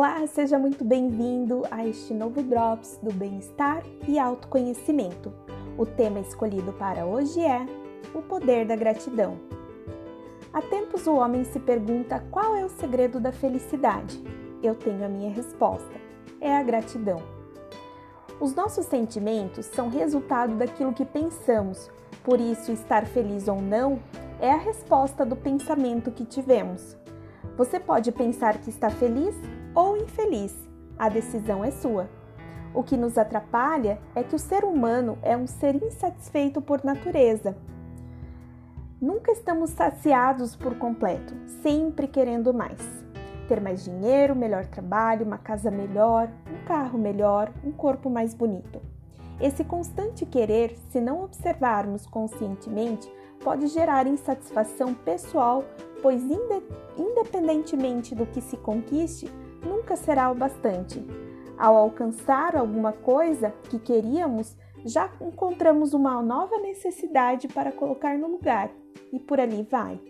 Olá, seja muito bem-vindo a este novo Drops do Bem-Estar e Autoconhecimento. O tema escolhido para hoje é o poder da gratidão. Há tempos o homem se pergunta qual é o segredo da felicidade. Eu tenho a minha resposta: é a gratidão. Os nossos sentimentos são resultado daquilo que pensamos, por isso, estar feliz ou não é a resposta do pensamento que tivemos. Você pode pensar que está feliz ou infeliz, a decisão é sua. O que nos atrapalha é que o ser humano é um ser insatisfeito por natureza. Nunca estamos saciados por completo, sempre querendo mais. Ter mais dinheiro, melhor trabalho, uma casa melhor, um carro melhor, um corpo mais bonito. Esse constante querer, se não observarmos conscientemente, pode gerar insatisfação pessoal, pois, independentemente do que se conquiste, nunca será o bastante. Ao alcançar alguma coisa que queríamos, já encontramos uma nova necessidade para colocar no lugar, e por ali vai.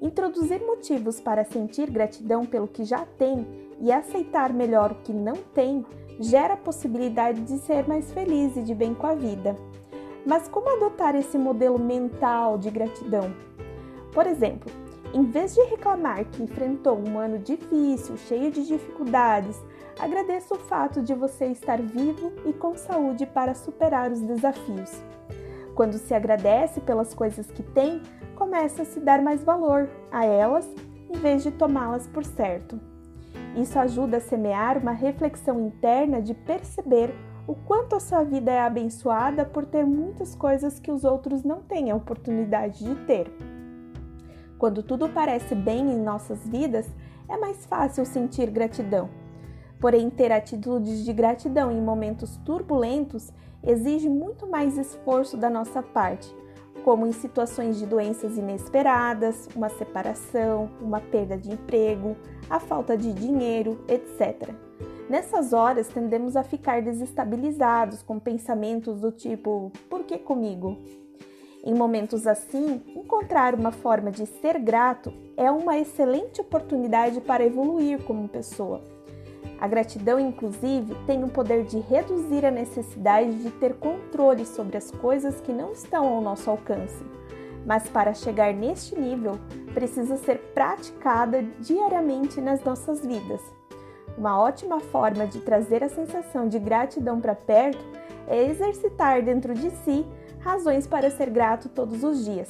Introduzir motivos para sentir gratidão pelo que já tem e aceitar melhor o que não tem gera a possibilidade de ser mais feliz e de bem com a vida. Mas como adotar esse modelo mental de gratidão? Por exemplo, em vez de reclamar que enfrentou um ano difícil, cheio de dificuldades, agradeça o fato de você estar vivo e com saúde para superar os desafios. Quando se agradece pelas coisas que tem, começa a se dar mais valor a elas em vez de tomá-las por certo. Isso ajuda a semear uma reflexão interna de perceber o quanto a sua vida é abençoada por ter muitas coisas que os outros não têm a oportunidade de ter. Quando tudo parece bem em nossas vidas, é mais fácil sentir gratidão. Porém, ter atitudes de gratidão em momentos turbulentos exige muito mais esforço da nossa parte, como em situações de doenças inesperadas, uma separação, uma perda de emprego, a falta de dinheiro, etc. Nessas horas tendemos a ficar desestabilizados com pensamentos do tipo: por que comigo? Em momentos assim, encontrar uma forma de ser grato é uma excelente oportunidade para evoluir como pessoa. A gratidão, inclusive, tem o poder de reduzir a necessidade de ter controle sobre as coisas que não estão ao nosso alcance. Mas para chegar neste nível, precisa ser praticada diariamente nas nossas vidas. Uma ótima forma de trazer a sensação de gratidão para perto é exercitar dentro de si razões para ser grato todos os dias.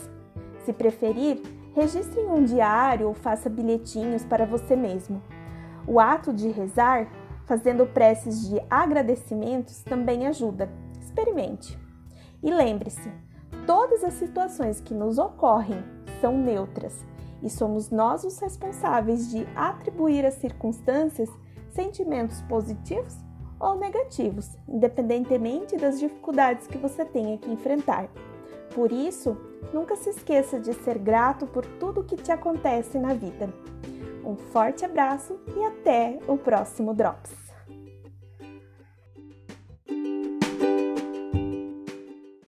Se preferir, registre em um diário ou faça bilhetinhos para você mesmo. O ato de rezar, fazendo preces de agradecimentos, também ajuda. Experimente. E lembre-se, todas as situações que nos ocorrem são neutras e somos nós os responsáveis de atribuir às circunstâncias sentimentos positivos ou negativos, independentemente das dificuldades que você tenha que enfrentar. Por isso, nunca se esqueça de ser grato por tudo que te acontece na vida. Um forte abraço e até o próximo Drops!